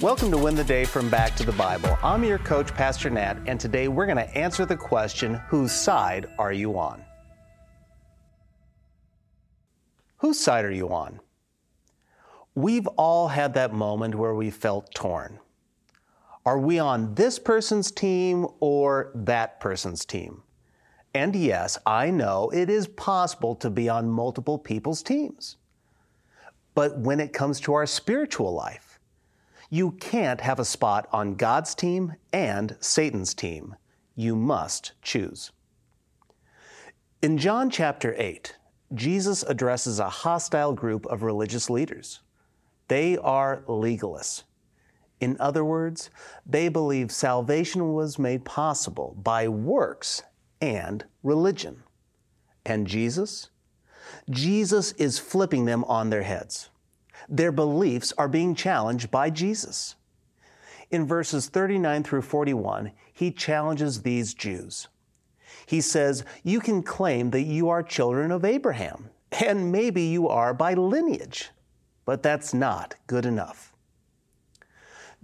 Welcome to Win the Day from Back to the Bible. I'm your coach, Pastor Nat, and today we're going to answer the question whose side are you on? Whose side are you on? We've all had that moment where we felt torn. Are we on this person's team or that person's team? And yes, I know it is possible to be on multiple people's teams. But when it comes to our spiritual life, you can't have a spot on God's team and Satan's team. You must choose. In John chapter 8, Jesus addresses a hostile group of religious leaders. They are legalists. In other words, they believe salvation was made possible by works and religion. And Jesus? Jesus is flipping them on their heads. Their beliefs are being challenged by Jesus. In verses 39 through 41, he challenges these Jews. He says, You can claim that you are children of Abraham, and maybe you are by lineage, but that's not good enough.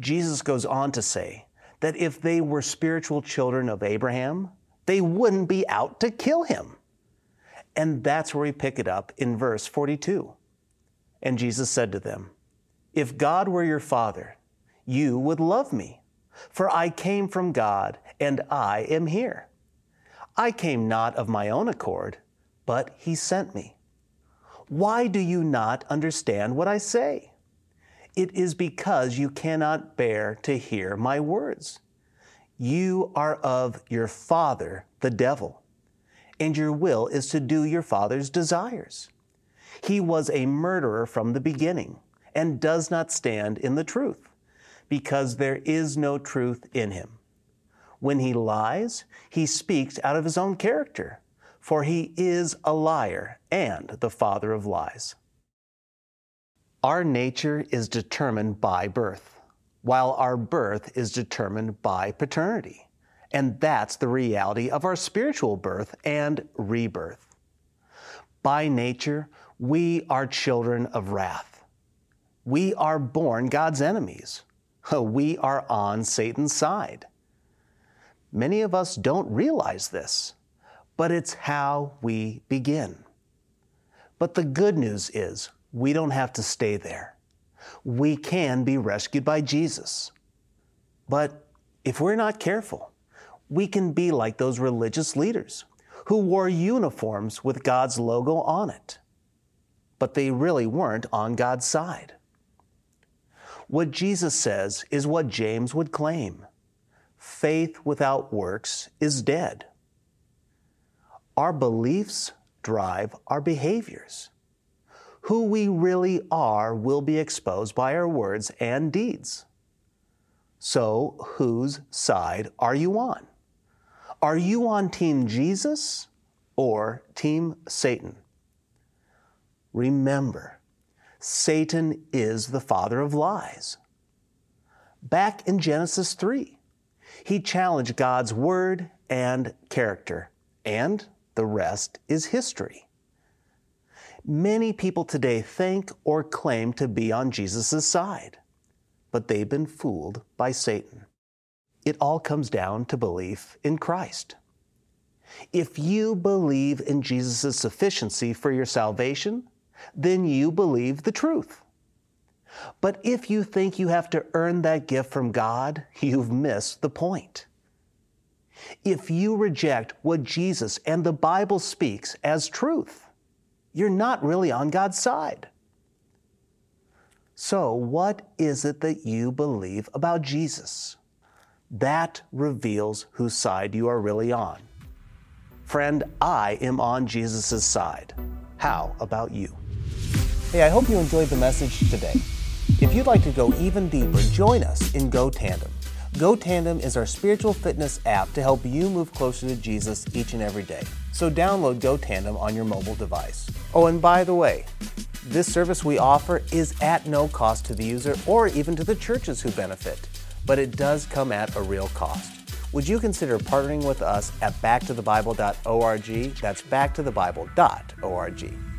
Jesus goes on to say that if they were spiritual children of Abraham, they wouldn't be out to kill him. And that's where we pick it up in verse 42. And Jesus said to them, If God were your Father, you would love me, for I came from God, and I am here. I came not of my own accord, but He sent me. Why do you not understand what I say? It is because you cannot bear to hear my words. You are of your father, the devil, and your will is to do your father's desires. He was a murderer from the beginning and does not stand in the truth, because there is no truth in him. When he lies, he speaks out of his own character, for he is a liar and the father of lies. Our nature is determined by birth, while our birth is determined by paternity. And that's the reality of our spiritual birth and rebirth. By nature, we are children of wrath. We are born God's enemies. We are on Satan's side. Many of us don't realize this, but it's how we begin. But the good news is we don't have to stay there. We can be rescued by Jesus. But if we're not careful, we can be like those religious leaders who wore uniforms with God's logo on it but they really weren't on God's side. What Jesus says is what James would claim faith without works is dead. Our beliefs drive our behaviors. Who we really are will be exposed by our words and deeds. So, whose side are you on? Are you on Team Jesus or Team Satan? Remember, Satan is the father of lies. Back in Genesis 3, he challenged God's word and character, and the rest is history. Many people today think or claim to be on Jesus' side, but they've been fooled by Satan. It all comes down to belief in Christ. If you believe in Jesus' sufficiency for your salvation, then you believe the truth. But if you think you have to earn that gift from God, you've missed the point. If you reject what Jesus and the Bible speaks as truth, you're not really on God's side. So, what is it that you believe about Jesus? That reveals whose side you are really on. Friend, I am on Jesus' side. How about you? Hey, I hope you enjoyed the message today. If you'd like to go even deeper, join us in Go Tandem. Go Tandem is our spiritual fitness app to help you move closer to Jesus each and every day. So download Go Tandem on your mobile device. Oh, and by the way, this service we offer is at no cost to the user or even to the churches who benefit, but it does come at a real cost. Would you consider partnering with us at backtothebible.org? That's backtothebible.org.